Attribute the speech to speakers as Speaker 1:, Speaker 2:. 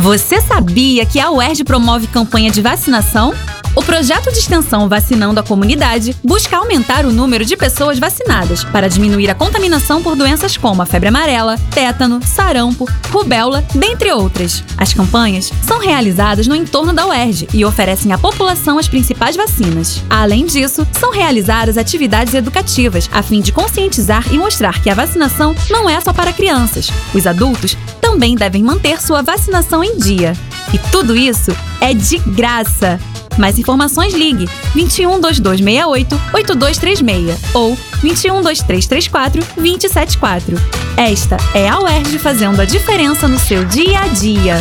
Speaker 1: Você sabia que a UERJ promove campanha de vacinação? O projeto de extensão Vacinando a Comunidade busca aumentar o número de pessoas vacinadas para diminuir a contaminação por doenças como a febre amarela, tétano, sarampo, rubéola, dentre outras. As campanhas são realizadas no entorno da UERJ e oferecem à população as principais vacinas. Além disso, são realizadas atividades educativas a fim de conscientizar e mostrar que a vacinação não é só para crianças. Os adultos também devem manter sua vacinação em dia. E tudo isso é de graça. Mais informações ligue 21 2268 8236 ou 21 2334 274. Esta é a UERJ fazendo a diferença no seu dia a dia.